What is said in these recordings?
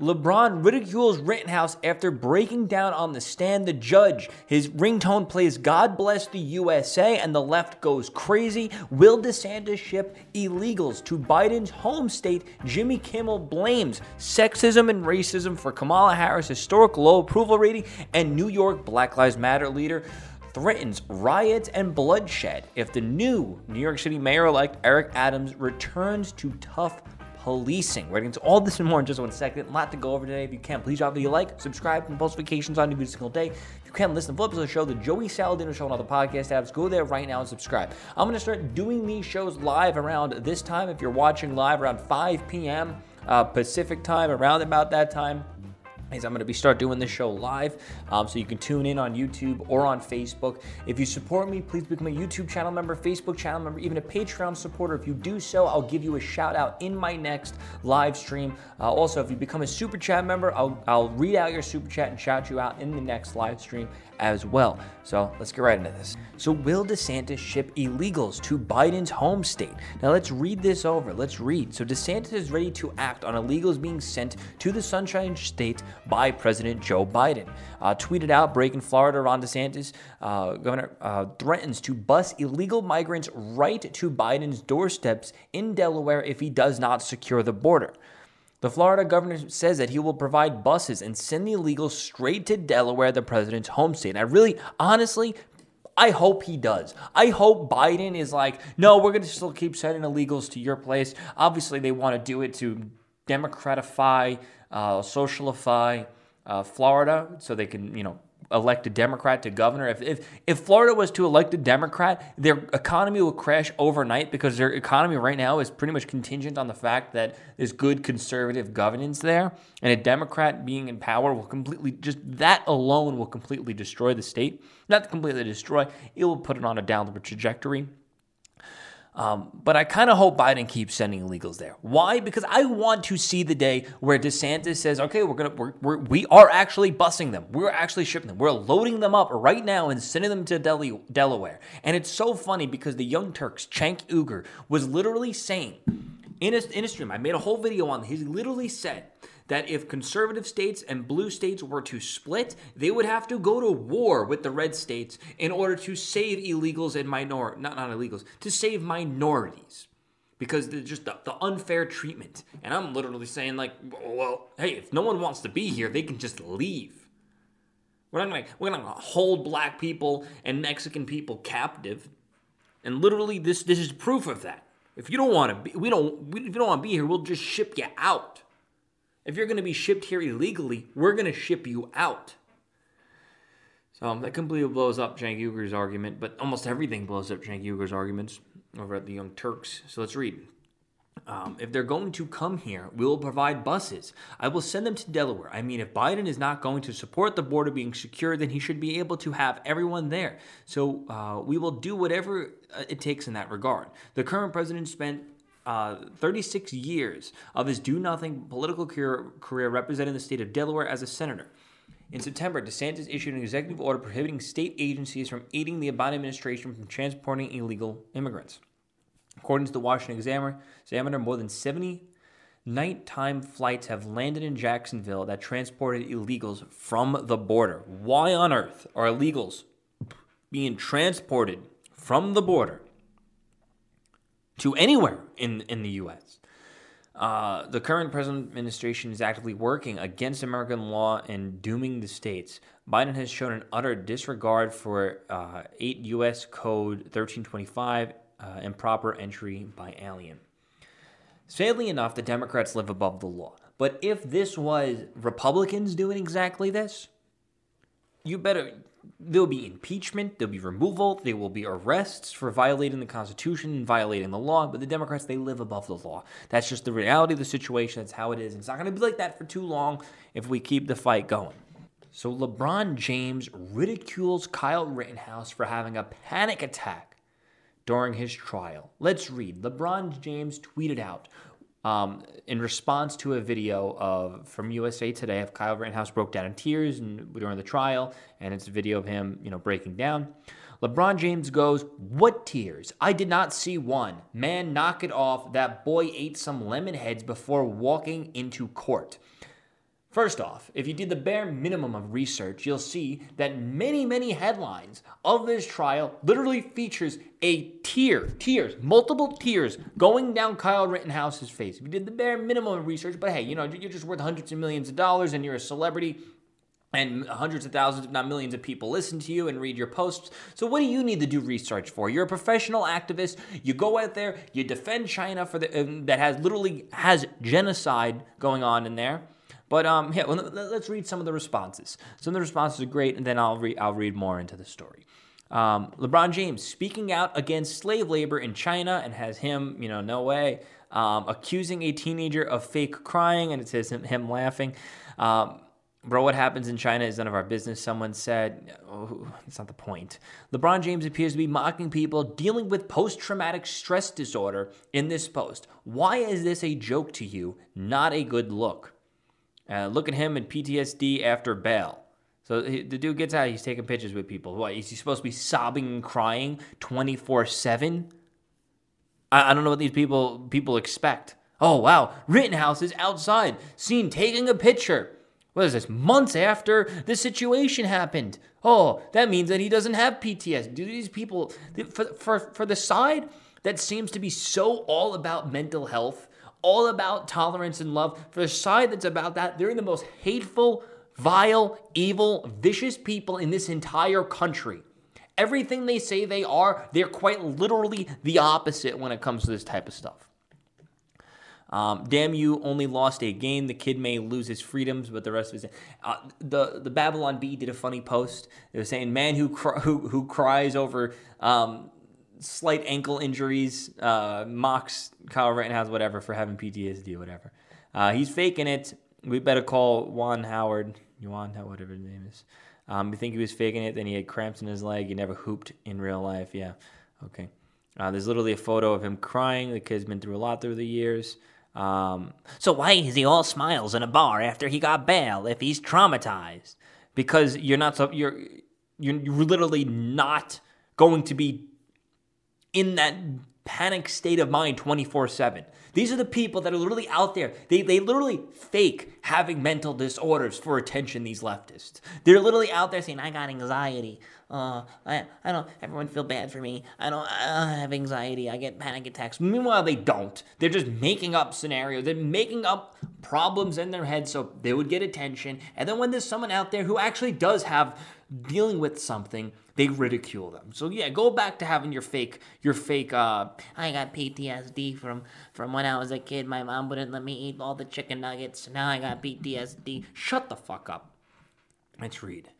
LeBron ridicules Rittenhouse after breaking down on the stand the judge. His ringtone plays God Bless the USA, and the left goes crazy. Will DeSantis ship illegals to Biden's home state? Jimmy Kimmel blames sexism and racism for Kamala Harris' historic low approval rating, and New York Black Lives Matter leader threatens riots and bloodshed if the new New York City mayor elect Eric Adams returns to tough policing. We're getting to all this and more in just one second. A lot to go over today. If you can, please drop a video like, subscribe, and post notifications on every single day. If you can, listen to Flips of the show, the Joey Saladino Show, and all the podcast apps. Go there right now and subscribe. I'm going to start doing these shows live around this time. If you're watching live around 5 p.m. Uh, Pacific time, around about that time is I'm going to be start doing this show live, um, so you can tune in on YouTube or on Facebook. If you support me, please become a YouTube channel member, Facebook channel member, even a Patreon supporter. If you do so, I'll give you a shout out in my next live stream. Uh, also, if you become a super chat member, I'll, I'll read out your super chat and shout you out in the next live stream as well. So let's get right into this. So, will DeSantis ship illegals to Biden's home state? Now, let's read this over. Let's read. So, DeSantis is ready to act on illegals being sent to the Sunshine State by President Joe Biden. Uh, tweeted out, breaking Florida, Ron DeSantis, uh, governor, uh, threatens to bus illegal migrants right to Biden's doorsteps in Delaware if he does not secure the border. The Florida governor says that he will provide buses and send the illegals straight to Delaware, the president's home state. And I really, honestly, I hope he does. I hope Biden is like, no, we're going to still keep sending illegals to your place. Obviously, they want to do it to democratify, uh, socialify uh, Florida so they can, you know, elect a Democrat to governor. If, if if Florida was to elect a Democrat, their economy will crash overnight because their economy right now is pretty much contingent on the fact that there's good conservative governance there, and a Democrat being in power will completely just that alone will completely destroy the state. Not completely destroy, it will put it on a downward trajectory. Um, but I kind of hope Biden keeps sending illegals there. Why? Because I want to see the day where DeSantis says, "Okay, we're gonna we're, we're we are actually busing them. We're actually shipping them. We're loading them up right now and sending them to Delhi, Delaware." And it's so funny because the Young Turks, Cenk Uygur, was literally saying in a, in a stream. I made a whole video on. He literally said that if conservative states and blue states were to split, they would have to go to war with the red states in order to save illegals and minor not not illegals to save minorities because just the, the unfair treatment. And I'm literally saying like, well, hey, if no one wants to be here, they can just leave. We're not gonna we're gonna hold black people and Mexican people captive. And literally, this this is proof of that. If you don't want to be, we don't. If you don't want to be here, we'll just ship you out. If you're going to be shipped here illegally, we're going to ship you out. So um, that completely blows up Cenk Uygur's argument, but almost everything blows up Cenk Uygur's arguments over at the Young Turks. So let's read. Um, if they're going to come here, we will provide buses. I will send them to Delaware. I mean, if Biden is not going to support the border being secure, then he should be able to have everyone there. So uh, we will do whatever uh, it takes in that regard. The current president spent uh, 36 years of his do nothing political career, career representing the state of Delaware as a senator. In September, DeSantis issued an executive order prohibiting state agencies from aiding the Biden administration from transporting illegal immigrants. According to the Washington Examiner, Examiner more than 70 nighttime flights have landed in Jacksonville that transported illegals from the border. Why on earth are illegals being transported from the border to anywhere in, in the U.S. Uh, the current president administration is actively working against American law and dooming the states. Biden has shown an utter disregard for uh, 8 U.S. Code 1325, uh, improper entry by alien. Sadly enough, the Democrats live above the law. But if this was Republicans doing exactly this, you better there'll be impeachment, there'll be removal, there will be arrests for violating the Constitution and violating the law. But the Democrats, they live above the law. That's just the reality of the situation. That's how it is. It's not going to be like that for too long if we keep the fight going. So LeBron James ridicules Kyle Rittenhouse for having a panic attack during his trial. Let's read. LeBron James tweeted out, um, in response to a video of from USA Today of Kyle Rittenhouse broke down in tears and, during the trial, and it's a video of him, you know, breaking down. LeBron James goes, "What tears? I did not see one. Man, knock it off. That boy ate some lemon heads before walking into court." First off, if you did the bare minimum of research, you'll see that many, many headlines of this trial literally features a tear, tears, multiple tears going down Kyle Rittenhouse's face. If you did the bare minimum of research, but hey, you know, you're just worth hundreds of millions of dollars and you're a celebrity, and hundreds of thousands, if not millions of people listen to you and read your posts. So what do you need to do research for? You're a professional activist. You go out there, you defend China for the um, that has literally has genocide going on in there. But um, yeah, well, let's read some of the responses. Some of the responses are great, and then I'll read I'll read more into the story. Um, LeBron James speaking out against slave labor in China and has him, you know, no way, um, accusing a teenager of fake crying, and it says him, him laughing. Um, Bro, what happens in China is none of our business, someone said. Oh, that's not the point. LeBron James appears to be mocking people dealing with post traumatic stress disorder in this post. Why is this a joke to you? Not a good look. Uh, look at him in PTSD after bail. So he, the dude gets out, he's taking pictures with people. What, is he supposed to be sobbing and crying 24 7? I, I don't know what these people people expect. Oh, wow. Rittenhouse is outside, seen taking a picture what is this? Months after the situation happened. Oh, that means that he doesn't have PTSD. Do these people, for, for, for the side that seems to be so all about mental health, all about tolerance and love, for the side that's about that, they're the most hateful, vile, evil, vicious people in this entire country. Everything they say they are, they're quite literally the opposite when it comes to this type of stuff. Um, damn you, only lost a game. The kid may lose his freedoms, but the rest of his. Uh, the the Babylon Bee did a funny post. It was saying, "Man who who who cries over um, slight ankle injuries uh, mocks Kyle Rittenhouse, whatever, for having PTSD whatever. Uh, he's faking it. We better call Juan Howard, Juan, whatever his name is. Um, you think he was faking it? Then he had cramps in his leg. He never hooped in real life. Yeah, okay. Uh, there's literally a photo of him crying. The kid's been through a lot through the years. Um, so why is he all smiles in a bar after he got bail if he's traumatized? Because you're not so you're you're literally not going to be in that panic state of mind 24 7. These are the people that are literally out there. They, they literally fake having mental disorders for attention, these leftists. They're literally out there saying, I got anxiety. Uh, I, I don't, everyone feel bad for me. I don't, I have anxiety. I get panic attacks. Meanwhile, they don't. They're just making up scenarios. They're making up problems in their head so they would get attention. And then when there's someone out there who actually does have dealing with something, they ridicule them. So yeah, go back to having your fake, your fake. Uh, I got PTSD from from when I was a kid. My mom wouldn't let me eat all the chicken nuggets. So Now I got PTSD. Shut the fuck up. Let's read.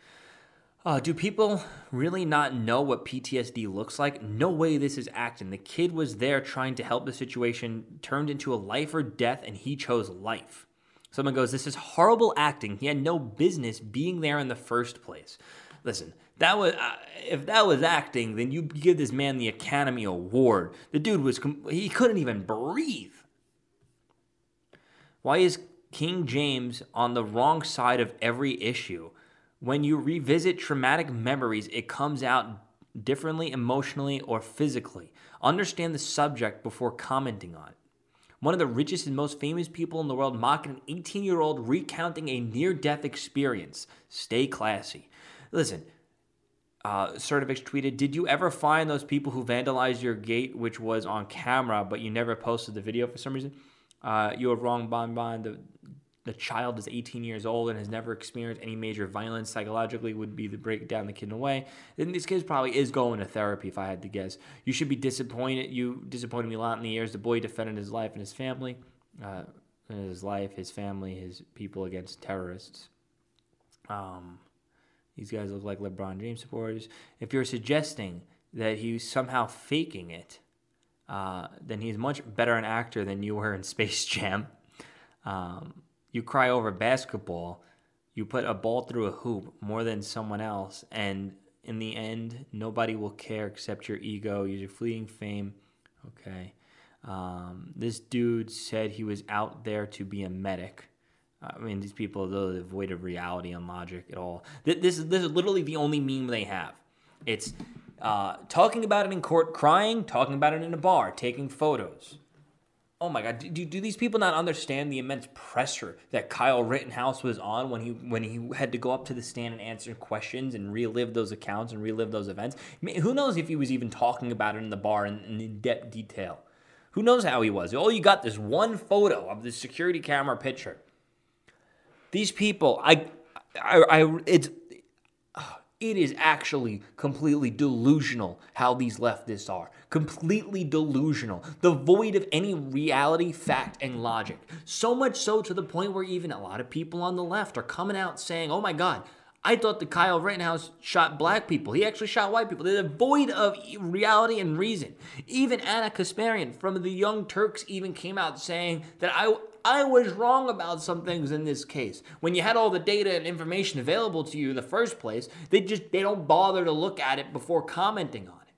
Uh, do people really not know what PTSD looks like? No way this is acting. The kid was there trying to help the situation turned into a life or death, and he chose life. Someone goes, This is horrible acting. He had no business being there in the first place. Listen, that was uh, if that was acting, then you give this man the Academy Award. The dude was he couldn't even breathe. Why is King James on the wrong side of every issue? When you revisit traumatic memories, it comes out differently emotionally or physically. Understand the subject before commenting on it. One of the richest and most famous people in the world mocking an 18 year old recounting a near death experience. Stay classy. Listen, uh, Certivix tweeted, Did you ever find those people who vandalized your gate, which was on camera, but you never posted the video for some reason? Uh, you were wrong, Bon Bon. The, the child is 18 years old and has never experienced any major violence psychologically would be the break down the kid in away. Then this kid probably is going to therapy, if I had to guess. You should be disappointed. You disappointed me a lot in the years. The boy defended his life and his family, uh, his life, his family, his people against terrorists. Um, these guys look like LeBron James supporters. If you're suggesting that he's somehow faking it, uh, then he's much better an actor than you were in Space Jam. Um, you cry over basketball, you put a ball through a hoop more than someone else, and in the end, nobody will care except your ego, your fleeting fame. Okay. Um, this dude said he was out there to be a medic. I mean, these people are devoid of reality and logic at all. This is this is literally the only meme they have. It's uh, talking about it in court, crying, talking about it in a bar, taking photos. Oh my God! Do, do these people not understand the immense pressure that Kyle Rittenhouse was on when he when he had to go up to the stand and answer questions and relive those accounts and relive those events? I mean, who knows if he was even talking about it in the bar in, in depth detail? Who knows how he was? All you got this one photo of the security camera picture. These people, I, I, I it's it is actually completely delusional how these leftists are. Completely delusional. Devoid of any reality, fact, and logic. So much so to the point where even a lot of people on the left are coming out saying, oh my God, I thought that Kyle Rittenhouse shot black people. He actually shot white people. They're devoid of reality and reason. Even Ana Kasparian from the Young Turks even came out saying that I I was wrong about some things in this case. When you had all the data and information available to you in the first place, they just they don't bother to look at it before commenting on it.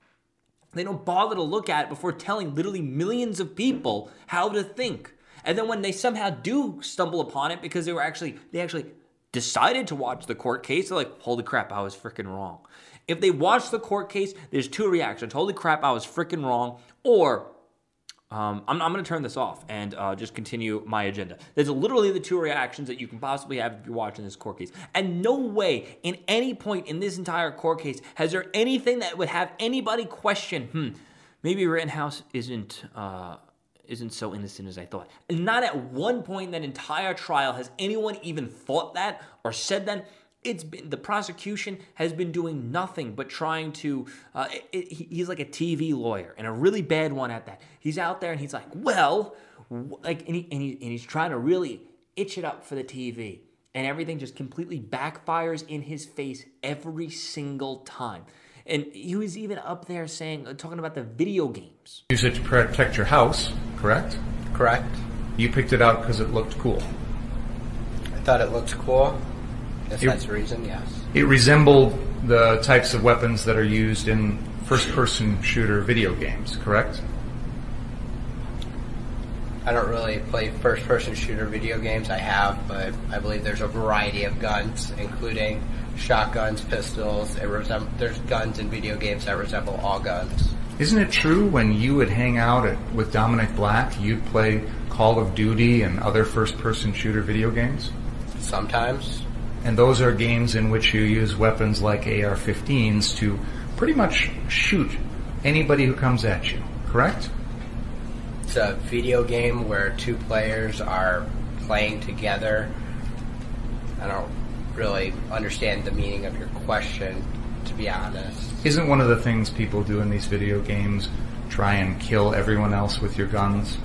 They don't bother to look at it before telling literally millions of people how to think. And then when they somehow do stumble upon it because they were actually they actually decided to watch the court case, they're like, holy crap, I was freaking wrong. If they watch the court case, there's two reactions. Holy crap, I was freaking wrong. Or um, I'm, I'm going to turn this off and uh, just continue my agenda. There's literally the two reactions that you can possibly have if you're watching this court case. And no way, in any point in this entire court case, has there anything that would have anybody question, hmm, maybe Rittenhouse isn't. Uh, isn't so innocent as I thought. Not at one point in that entire trial has anyone even thought that or said that it's been the prosecution has been doing nothing but trying to uh, it, it, he's like a tv lawyer and a really bad one at that. He's out there and he's like well like and, he, and, he, and he's trying to really itch it up for the tv and everything just completely backfires in his face every single time. And he was even up there saying uh, talking about the video games. Use it to protect your house correct? Correct. You picked it out because it looked cool. I thought it looked cool if that's the reason, yes. It resembled the types of weapons that are used in first person shooter video games, correct? I don't really play first person shooter video games. I have, but I believe there's a variety of guns, including shotguns, pistols. Resem- there's guns in video games that resemble all guns. Isn't it true when you would hang out at, with Dominic Black, you'd play Call of Duty and other first person shooter video games? Sometimes. And those are games in which you use weapons like AR-15s to pretty much shoot anybody who comes at you, correct? It's a video game where two players are playing together. I don't really understand the meaning of your question, to be honest. Isn't one of the things people do in these video games try and kill everyone else with your guns?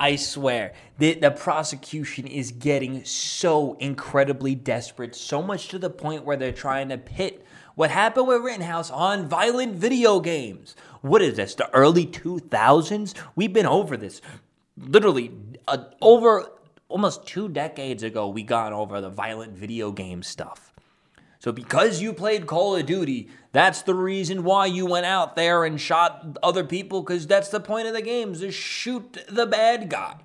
I swear, the, the prosecution is getting so incredibly desperate, so much to the point where they're trying to pit what happened with Rittenhouse on violent video games. What is this, the early 2000s? We've been over this. Literally, uh, over almost two decades ago, we got over the violent video game stuff. So because you played Call of Duty, that's the reason why you went out there and shot other people because that's the point of the game is to shoot the bad guy.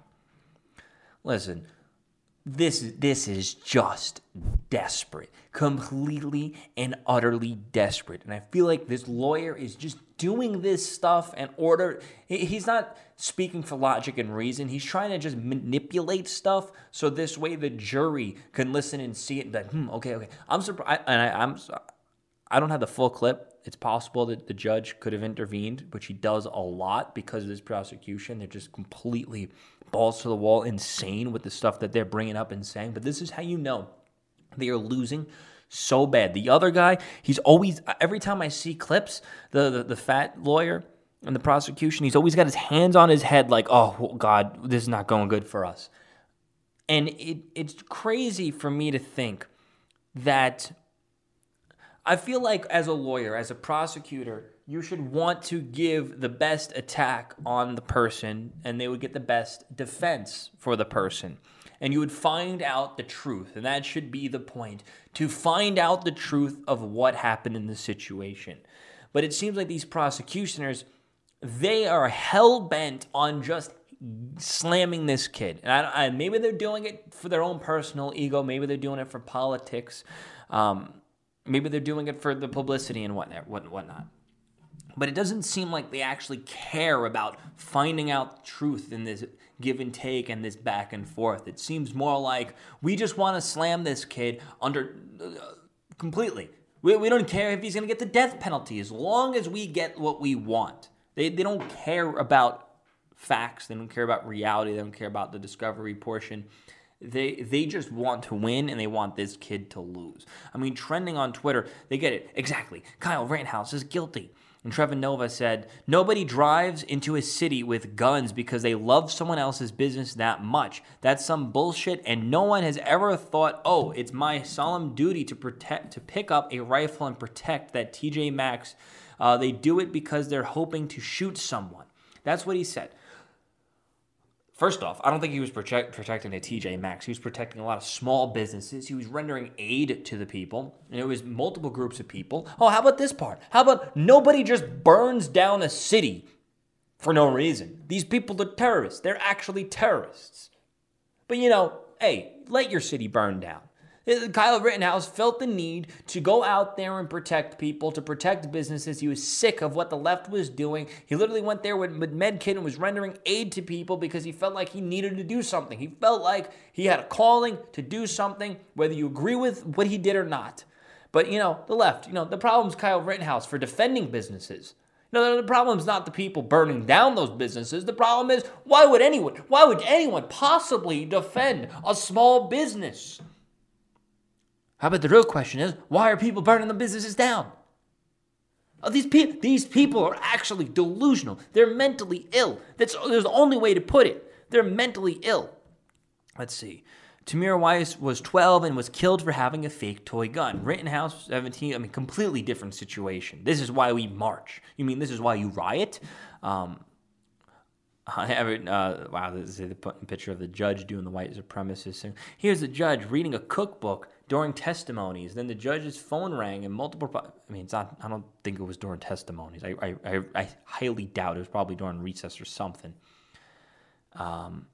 Listen, this this is just desperate completely and utterly desperate and i feel like this lawyer is just doing this stuff in order he's not speaking for logic and reason. He's trying to just manipulate stuff so this way the jury can listen and see it and like hmm okay okay. I'm surprised and I, i'm i don't have the full clip. It's possible that the judge could have intervened which he does a lot because of this prosecution. They're just completely balls to the wall insane with the stuff that they're bringing up and saying. But this is how you know they are losing so bad. The other guy, he's always every time I see clips, the the, the fat lawyer and the prosecution, he's always got his hands on his head, like, oh God, this is not going good for us. And it it's crazy for me to think that I feel like as a lawyer, as a prosecutor, you should want to give the best attack on the person and they would get the best defense for the person and you would find out the truth. And that should be the point to find out the truth of what happened in the situation. But it seems like these prosecutioners, they are hell bent on just slamming this kid. And I, I, maybe they're doing it for their own personal ego. Maybe they're doing it for politics. Um, maybe they're doing it for the publicity and whatnot. whatnot. but it doesn't seem like they actually care about finding out the truth in this give and take and this back and forth. It seems more like we just want to slam this kid under uh, completely. We, we don't care if he's going to get the death penalty as long as we get what we want. They, they don't care about facts, they don't care about reality, they don't care about the discovery portion. They they just want to win and they want this kid to lose. I mean, trending on Twitter, they get it exactly. Kyle Rittenhouse is guilty. And Trevor Noah said, Nobody drives into a city with guns because they love someone else's business that much. That's some bullshit, and no one has ever thought, oh, it's my solemn duty to protect, to pick up a rifle and protect that TJ Maxx. Uh, they do it because they're hoping to shoot someone. That's what he said. First off, I don't think he was protect, protecting a TJ Maxx. He was protecting a lot of small businesses. He was rendering aid to the people, and it was multiple groups of people. Oh, how about this part? How about nobody just burns down a city for no reason? These people are terrorists. They're actually terrorists. But you know, hey, let your city burn down. Kyle Rittenhouse felt the need to go out there and protect people, to protect businesses. He was sick of what the left was doing. He literally went there with, with Medkit and was rendering aid to people because he felt like he needed to do something. He felt like he had a calling to do something, whether you agree with what he did or not. But, you know, the left, you know, the problem is Kyle Rittenhouse for defending businesses. No, the problem is not the people burning down those businesses. The problem is why would anyone, why would anyone possibly defend a small business? How about the real question is why are people burning the businesses down? Oh, these, pe- these people are actually delusional. They're mentally ill. That's there's the only way to put it. They're mentally ill. Let's see. Tamir Weiss was 12 and was killed for having a fake toy gun. Rittenhouse, 17. I mean, completely different situation. This is why we march. You mean this is why you riot? Um. Uh, wow, this is the picture of the judge doing the white supremacist thing. Here's the judge reading a cookbook during testimonies. Then the judge's phone rang and multiple. I mean, it's not. I don't think it was during testimonies. I I, I, I highly doubt it was probably during recess or something. Um,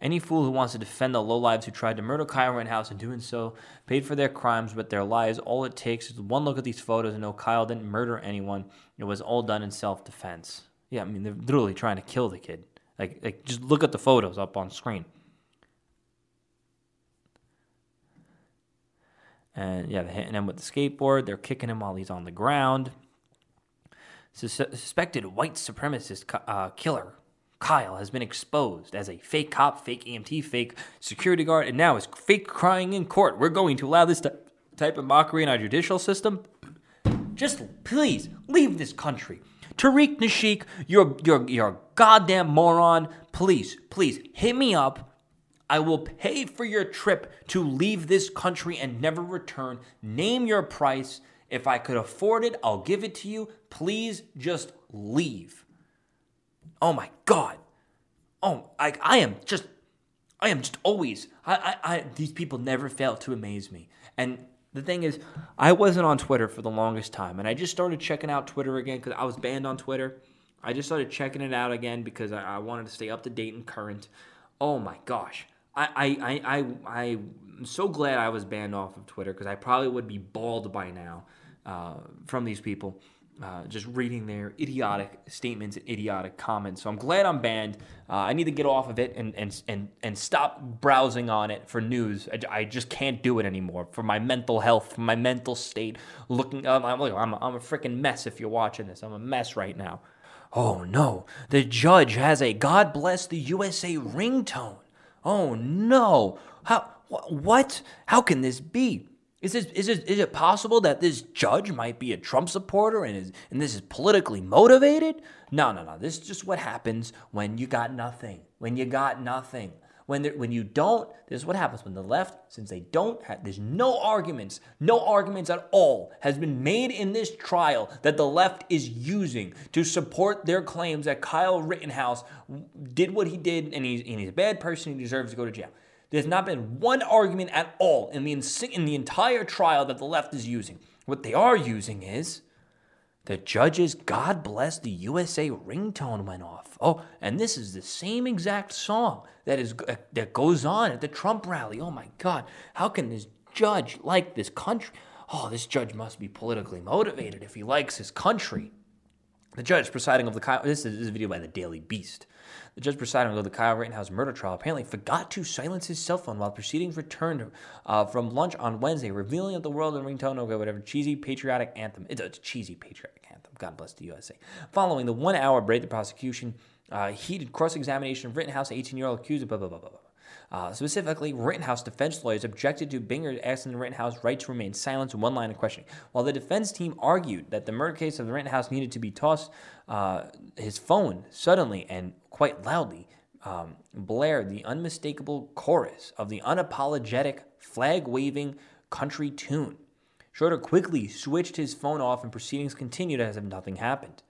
any fool who wants to defend the lowlives who tried to murder Kyle Rittenhouse and doing so paid for their crimes with their lives. All it takes is one look at these photos and know Kyle didn't murder anyone. It was all done in self defense. Yeah, I mean they're literally trying to kill the kid. Like, like just look at the photos up on screen. And yeah, they're hitting him with the skateboard. They're kicking him while he's on the ground. Sus- suspected white supremacist uh, killer Kyle has been exposed as a fake cop, fake EMT, fake security guard, and now is fake crying in court. We're going to allow this t- type of mockery in our judicial system. Just please leave this country. Tariq Nasheed, you're, you're, you're a goddamn moron. Please, please hit me up I will pay for your trip to leave this country and never return. Name your price. If I could afford it, I'll give it to you. Please just leave. Oh my God. Oh, I, I am just, I am just always, I, I, I, these people never fail to amaze me. And the thing is, I wasn't on Twitter for the longest time. And I just started checking out Twitter again because I was banned on Twitter. I just started checking it out again because I, I wanted to stay up to date and current. Oh my gosh. I, I, I, I, I'm so glad I was banned off of Twitter because I probably would be bald by now uh, from these people. Uh, just reading their idiotic statements and idiotic comments. So I'm glad I'm banned. Uh, I need to get off of it and, and, and, and stop browsing on it for news. I, I just can't do it anymore for my mental health, for my mental state. Looking, I'm, I'm, I'm a freaking mess if you're watching this. I'm a mess right now. Oh no, the judge has a God bless the USA ringtone. Oh no! How? What? How can this be? Is this is it, is it possible that this judge might be a Trump supporter and is and this is politically motivated? No, no, no. This is just what happens when you got nothing. When you got nothing. When there, when you don't, this is what happens when the left, since they don't have, there's no arguments, no arguments at all has been made in this trial that the left is using to support their claims that Kyle Rittenhouse did what he did and he's, and he's a bad person, he deserves to go to jail. There's not been one argument at all in the, in the entire trial that the left is using. What they are using is the judge's God Bless the USA ringtone went off. Oh, and this is the same exact song that is uh, that goes on at the Trump rally. Oh my God, how can this judge like this country? Oh, this judge must be politically motivated if he likes his country. The judge presiding over the Kyle, this is, this is a video by the Daily Beast. The judge presiding over the Kyle Rittenhouse murder trial apparently forgot to silence his cell phone while proceedings returned uh, from lunch on Wednesday, revealing of the world and ringtone, okay, whatever, cheesy patriotic anthem. It's a cheesy patriotic anthem. God bless the USA. Following the one hour break, the prosecution uh, heated cross examination of Rittenhouse, 18 year old accused of blah, blah, blah, blah. Uh, specifically, Rittenhouse defense lawyers objected to Binger asking the Rittenhouse right to remain silent in one line of questioning. While the defense team argued that the murder case of the Rittenhouse needed to be tossed, uh, his phone suddenly and quite loudly um, blared the unmistakable chorus of the unapologetic, flag waving country tune. Schroeder quickly switched his phone off and proceedings continued as if nothing happened.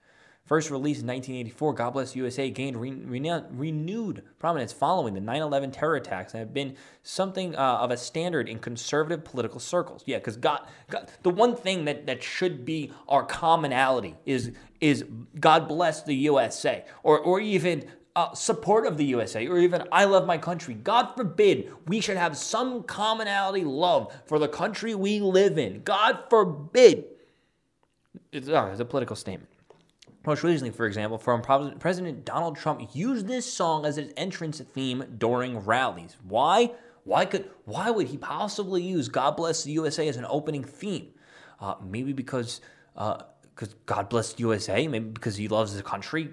First released in 1984, God Bless USA gained re- renewed prominence following the 9 11 terror attacks and have been something uh, of a standard in conservative political circles. Yeah, because God, God, the one thing that, that should be our commonality is, is God bless the USA, or, or even uh, support of the USA, or even I love my country. God forbid we should have some commonality love for the country we live in. God forbid. It's, uh, it's a political statement. Most recently, for example, from President Donald Trump used this song as his entrance theme during rallies. Why? Why could? Why would he possibly use "God Bless the USA" as an opening theme? Uh, maybe because because uh, God bless the USA. Maybe because he loves the country.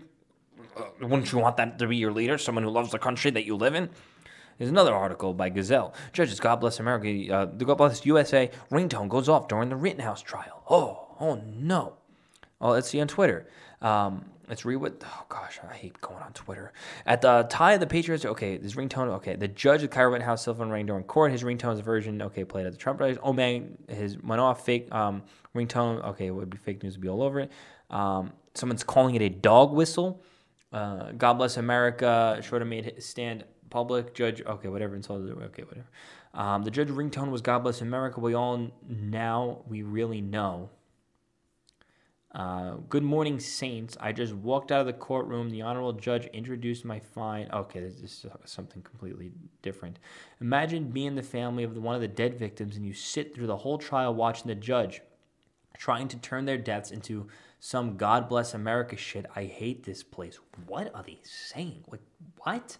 Uh, wouldn't you want that to be your leader? Someone who loves the country that you live in. There's another article by Gazelle. Judges, God bless America. Uh, the God bless USA ringtone goes off during the Rittenhouse trial. Oh, oh no. Oh, let's see on Twitter. Um, let's read what. Oh gosh, I hate going on Twitter. At the tie of the Patriots, okay, this ringtone. Okay, the judge of Kyle Rittenhouse cell phone rang during court. His ringtone's version, okay, played at the Trump rallies. Oh man, his went off fake um, ringtone. Okay, it would be fake news. Would be all over it. Um, someone's calling it a dog whistle. Uh, God bless America. Shorter made stand public. Judge, okay, whatever. Insulted. Okay, whatever. Um, the judge ringtone was God bless America. We all now we really know uh, good morning, Saints. I just walked out of the courtroom. The honorable judge introduced my fine. Okay, this is something completely different. Imagine being the family of the, one of the dead victims and you sit through the whole trial watching the judge trying to turn their deaths into some God bless America shit. I hate this place. What are they saying? Like, what?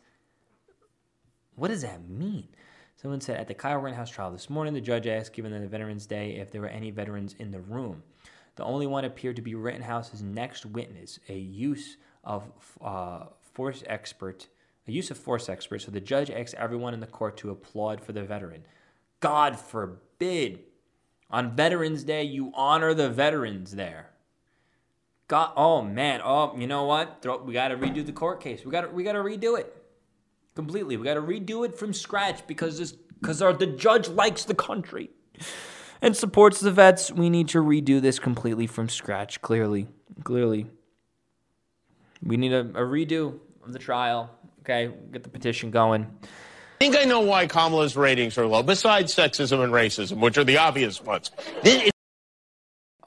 What does that mean? Someone said at the Kyle Rittenhouse trial this morning, the judge asked, given the Veterans Day, if there were any veterans in the room. The only one appeared to be Rittenhouse's next witness, a use of uh, force expert, a use of force expert. So the judge asked everyone in the court to applaud for the veteran. God forbid, on Veterans Day, you honor the veterans there. God, oh man, oh, you know what? We got to redo the court case. We got to we got to redo it completely. We got to redo it from scratch because this because the judge likes the country and supports the vets. We need to redo this completely from scratch. Clearly, clearly, we need a, a redo of the trial. Okay, get the petition going. I think I know why Kamala's ratings are low, besides sexism and racism, which are the obvious ones.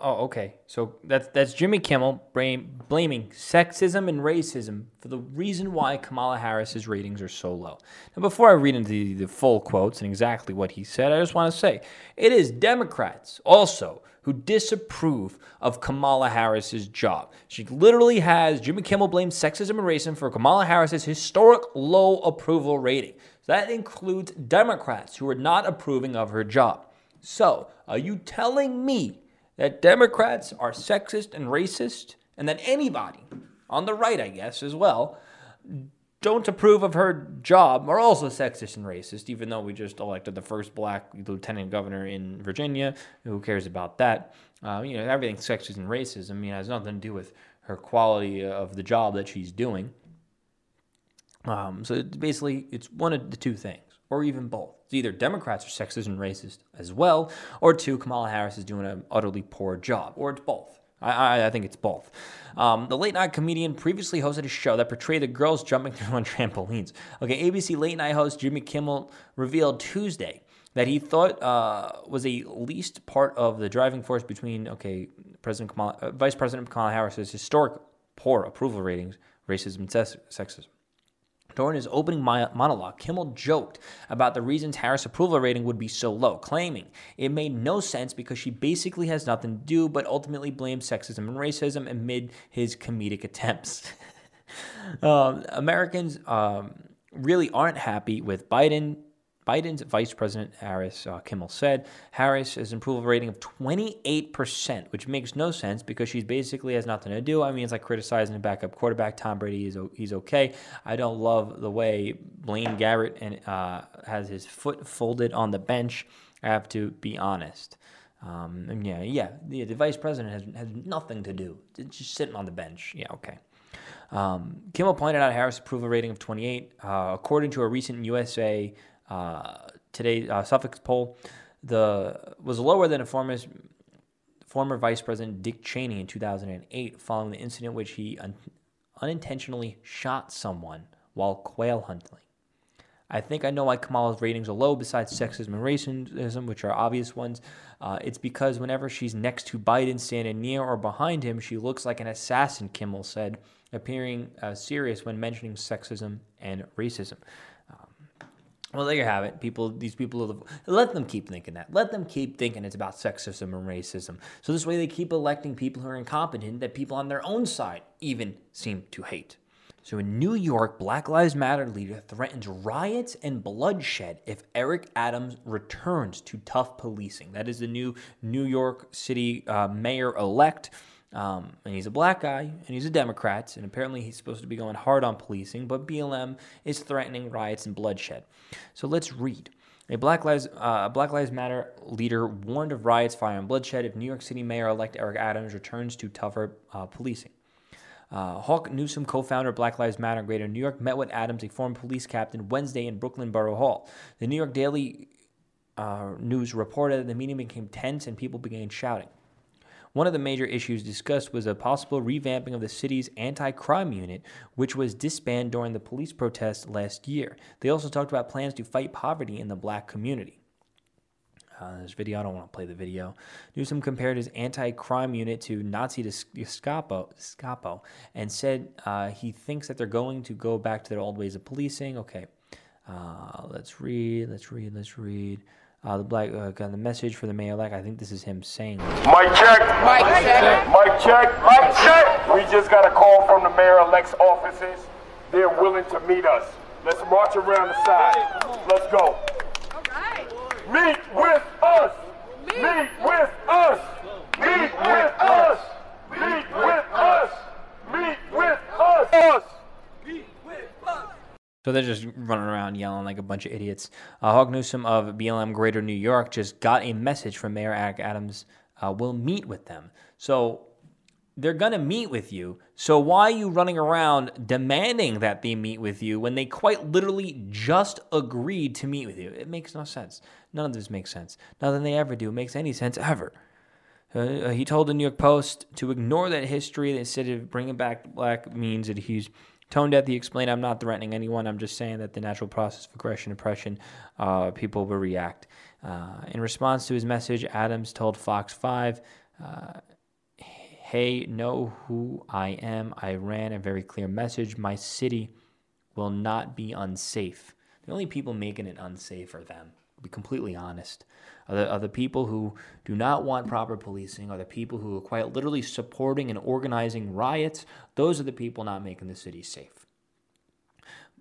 Oh, okay. So that's that's Jimmy Kimmel blame, blaming sexism and racism for the reason why Kamala Harris's ratings are so low. Now, before I read into the, the full quotes and exactly what he said, I just want to say it is Democrats also who disapprove of Kamala Harris's job. She literally has Jimmy Kimmel blames sexism and racism for Kamala Harris's historic low approval rating. So that includes Democrats who are not approving of her job. So, are you telling me that Democrats are sexist and racist, and that anybody on the right, I guess, as well, don't approve of her job are also sexist and racist, even though we just elected the first black lieutenant governor in Virginia. Who cares about that? Uh, you know, everything's sexist and racist. I mean, it has nothing to do with her quality of the job that she's doing. Um, so basically, it's one of the two things or even both. It's either Democrats are sexist and racist as well, or two, Kamala Harris is doing an utterly poor job, or it's both. I, I, I think it's both. Um, the late night comedian previously hosted a show that portrayed the girls jumping through on trampolines. Okay, ABC late night host Jimmy Kimmel revealed Tuesday that he thought uh, was a least part of the driving force between okay President Kamala, uh, Vice President Kamala Harris's historic poor approval ratings, racism, sexism. During his opening monologue, Kimmel joked about the reasons Harris' approval rating would be so low, claiming it made no sense because she basically has nothing to do, but ultimately blamed sexism and racism amid his comedic attempts. um, Americans um, really aren't happy with Biden Biden's Vice President Harris uh, Kimmel said Harris has an approval rating of 28%, which makes no sense because she basically has nothing to do. I mean, it's like criticizing a backup quarterback. Tom Brady is he's okay. I don't love the way Blaine Gabbert and uh, has his foot folded on the bench. I have to be honest. Um, and yeah, yeah, the, the vice president has has nothing to do. It's just sitting on the bench. Yeah, okay. Um, Kimmel pointed out Harris' approval rating of 28. Uh, according to a recent USA uh, today uh, Suffolk poll, the was lower than a former former Vice President Dick Cheney in 2008, following the incident which he un- unintentionally shot someone while quail hunting. I think I know why Kamala's ratings are low, besides sexism and racism, which are obvious ones. Uh, it's because whenever she's next to Biden, standing near or behind him, she looks like an assassin, Kimmel said, appearing uh, serious when mentioning sexism and racism. Well, there you have it. People, these people, let them keep thinking that. Let them keep thinking it's about sexism and racism. So this way they keep electing people who are incompetent that people on their own side even seem to hate. So in New York, Black Lives Matter leader threatens riots and bloodshed if Eric Adams returns to tough policing. That is the new New York City uh, mayor elect. Um, and he's a black guy, and he's a Democrat, and apparently he's supposed to be going hard on policing, but BLM is threatening riots and bloodshed. So let's read. A Black Lives, uh, Black Lives Matter leader warned of riots, fire, and bloodshed if New York City Mayor elect Eric Adams returns to tougher uh, policing. Uh, Hawk Newsom, co founder of Black Lives Matter in Greater New York, met with Adams, a former police captain, Wednesday in Brooklyn Borough Hall. The New York Daily uh, News reported that the meeting became tense and people began shouting. One of the major issues discussed was a possible revamping of the city's anti crime unit, which was disbanded during the police protests last year. They also talked about plans to fight poverty in the black community. Uh, this video, I don't want to play the video. Newsom compared his anti crime unit to Nazi Gestapo, Gestapo and said uh, he thinks that they're going to go back to their old ways of policing. Okay, uh, let's read, let's read, let's read. Uh, the black uh, got the message for the mayor elect. I think this is him saying. Mic check. Mic check. Mic check. Mic check. We just got a call from the mayor elect's offices. They're willing to meet us. Let's march around the side. Let's go. All right. Meet with us. Meet with us. Meet with us. Meet with us. Meet with us. So they're just running around yelling like a bunch of idiots. Uh, Hawk Newsom of BLM Greater New York just got a message from Mayor Eric Adams. Uh, will meet with them. So they're going to meet with you. So why are you running around demanding that they meet with you when they quite literally just agreed to meet with you? It makes no sense. None of this makes sense. Nothing they ever do makes any sense ever. Uh, he told the New York Post to ignore that history that said bringing back black means that he's Tone deaf, he explained, I'm not threatening anyone. I'm just saying that the natural process of aggression oppression, uh, people will react. Uh, in response to his message, Adams told Fox 5, uh, Hey, know who I am. I ran a very clear message. My city will not be unsafe. The only people making it unsafe are them be completely honest, are the, are the people who do not want proper policing, are the people who are quite literally supporting and organizing riots. Those are the people not making the city safe.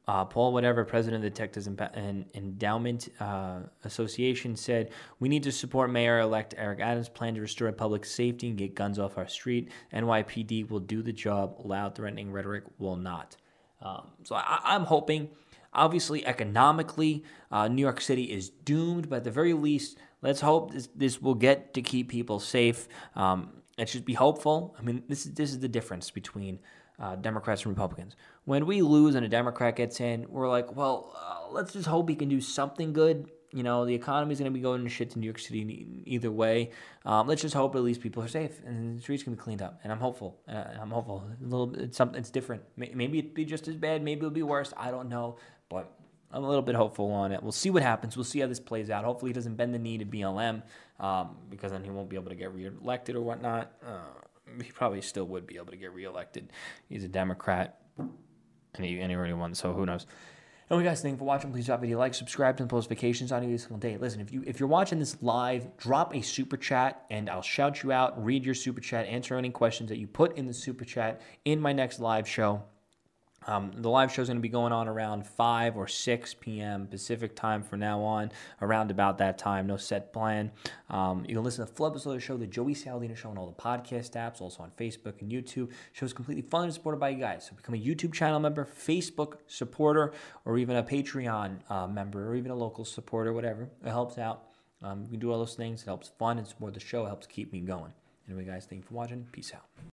Uh, Paul Whatever, president of the Texas Endowment uh, Association, said, We need to support Mayor elect Eric Adams' plan to restore public safety and get guns off our street. NYPD will do the job, loud, threatening rhetoric will not. Um, so I, I'm hoping Obviously, economically, uh, New York City is doomed, but at the very least, let's hope this, this will get to keep people safe. Um, let's just be hopeful. I mean, this is, this is the difference between uh, Democrats and Republicans. When we lose and a Democrat gets in, we're like, well, uh, let's just hope he can do something good. You know, the economy is going to be going to shit to New York City either way. Um, let's just hope at least people are safe and the streets can be cleaned up. And I'm hopeful. Uh, I'm hopeful. A little, it's something. It's different. Maybe it'd be just as bad. Maybe it'll be worse. I don't know. But I'm a little bit hopeful on it. We'll see what happens. We'll see how this plays out. Hopefully, he doesn't bend the knee to BLM um, because then he won't be able to get reelected or whatnot. Uh, he probably still would be able to get reelected. He's a Democrat. any anyone. So who knows? Anyway, guys, thank you for watching. Please drop a video like, subscribe, the post notifications on every single day. Listen, if you if you're watching this live, drop a super chat and I'll shout you out, read your super chat, answer any questions that you put in the super chat in my next live show. Um, the live show is going to be going on around 5 or 6 p.m. Pacific time from now on, around about that time. No set plan. Um, you can listen to the full episode of the show, the Joey Saladino Show, on all the podcast apps, also on Facebook and YouTube. The show is completely funded and supported by you guys. So become a YouTube channel member, Facebook supporter, or even a Patreon uh, member, or even a local supporter, whatever. It helps out. Um, you can do all those things. It helps fund and support the show. It helps keep me going. Anyway, guys, thank you for watching. Peace out.